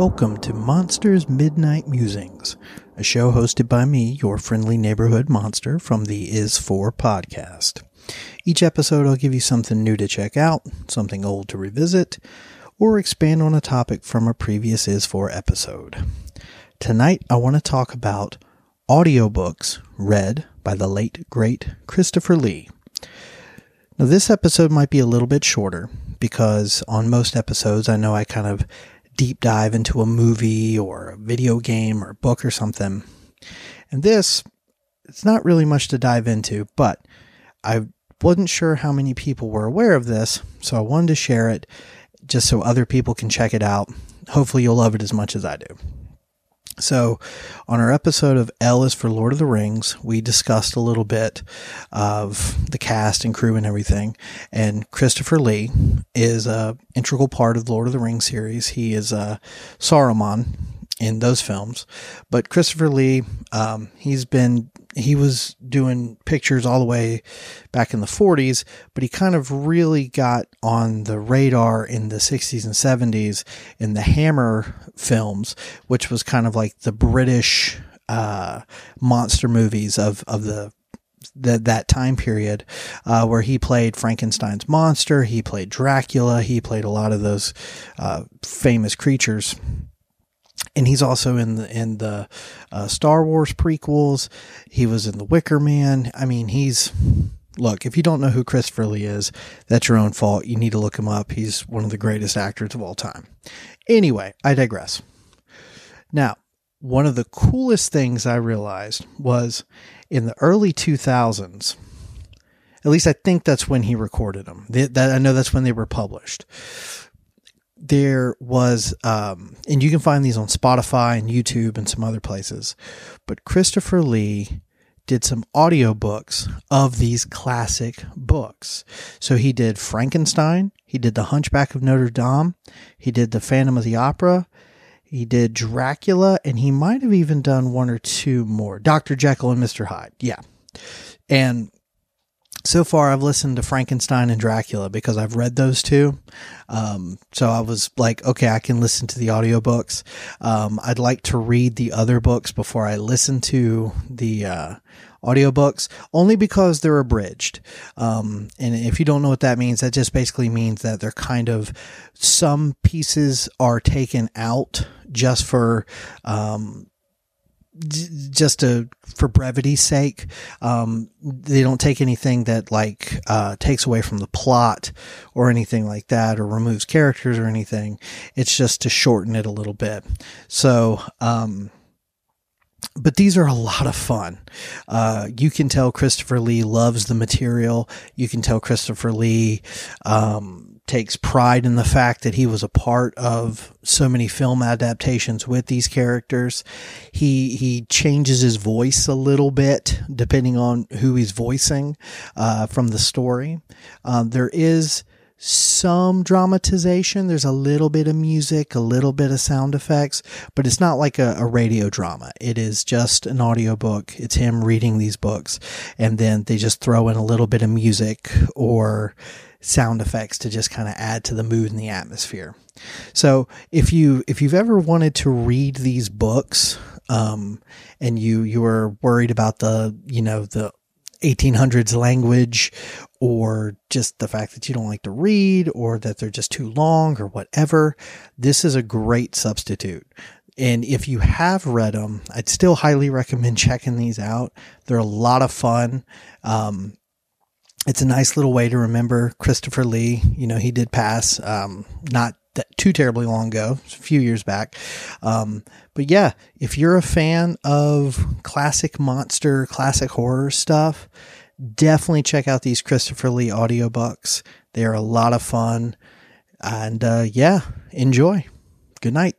Welcome to Monsters Midnight Musings, a show hosted by me, your friendly neighborhood monster from the Is For podcast. Each episode, I'll give you something new to check out, something old to revisit, or expand on a topic from a previous Is For episode. Tonight, I want to talk about audiobooks read by the late, great Christopher Lee. Now, this episode might be a little bit shorter because on most episodes, I know I kind of deep dive into a movie or a video game or book or something. And this, it's not really much to dive into, but I wasn't sure how many people were aware of this, so I wanted to share it just so other people can check it out. Hopefully, you'll love it as much as I do. So, on our episode of L is for Lord of the Rings, we discussed a little bit of the cast and crew and everything. And Christopher Lee is a integral part of the Lord of the Rings series. He is uh, Saruman in those films. But Christopher Lee, um, he's been he was doing pictures all the way back in the 40s, but he kind of really got on the radar in the 60s and 70s in the Hammer films, which was kind of like the British uh, monster movies of of the that that time period uh, where he played Frankenstein's monster, he played Dracula, he played a lot of those uh, famous creatures and he's also in the in the uh, Star Wars prequels. He was in the Wicker Man. I mean, he's look. If you don't know who Christopher Lee is, that's your own fault. You need to look him up. He's one of the greatest actors of all time. Anyway, I digress. Now, one of the coolest things I realized was in the early 2000s. At least I think that's when he recorded them. That I know that's when they were published there was, um, and you can find these on Spotify and YouTube and some other places, but Christopher Lee did some audiobooks of these classic books. So he did Frankenstein, he did The Hunchback of Notre Dame, he did The Phantom of the Opera, he did Dracula, and he might have even done one or two more. Dr. Jekyll and Mr. Hyde. Yeah. And so far I've listened to Frankenstein and Dracula because I've read those two. Um, so I was like, okay, I can listen to the audiobooks. Um, I'd like to read the other books before I listen to the, uh, audiobooks only because they're abridged. Um, and if you don't know what that means, that just basically means that they're kind of some pieces are taken out just for, um, just to for brevity's sake um, they don't take anything that like uh, takes away from the plot or anything like that or removes characters or anything it's just to shorten it a little bit so um, but these are a lot of fun. Uh, you can tell Christopher Lee loves the material. You can tell Christopher Lee um, takes pride in the fact that he was a part of so many film adaptations with these characters. He he changes his voice a little bit depending on who he's voicing uh, from the story. Uh, there is some dramatization. There's a little bit of music, a little bit of sound effects, but it's not like a, a radio drama. It is just an audiobook. It's him reading these books, and then they just throw in a little bit of music or sound effects to just kind of add to the mood and the atmosphere. So if you if you've ever wanted to read these books, um, and you you were worried about the you know the 1800s language or just the fact that you don't like to read or that they're just too long or whatever, this is a great substitute. And if you have read them, I'd still highly recommend checking these out. They're a lot of fun. Um, it's a nice little way to remember Christopher Lee. You know, he did pass, um, not too terribly long ago, a few years back. Um, but yeah, if you're a fan of classic monster, classic horror stuff, definitely check out these Christopher Lee audiobooks. They're a lot of fun. And uh, yeah, enjoy. Good night.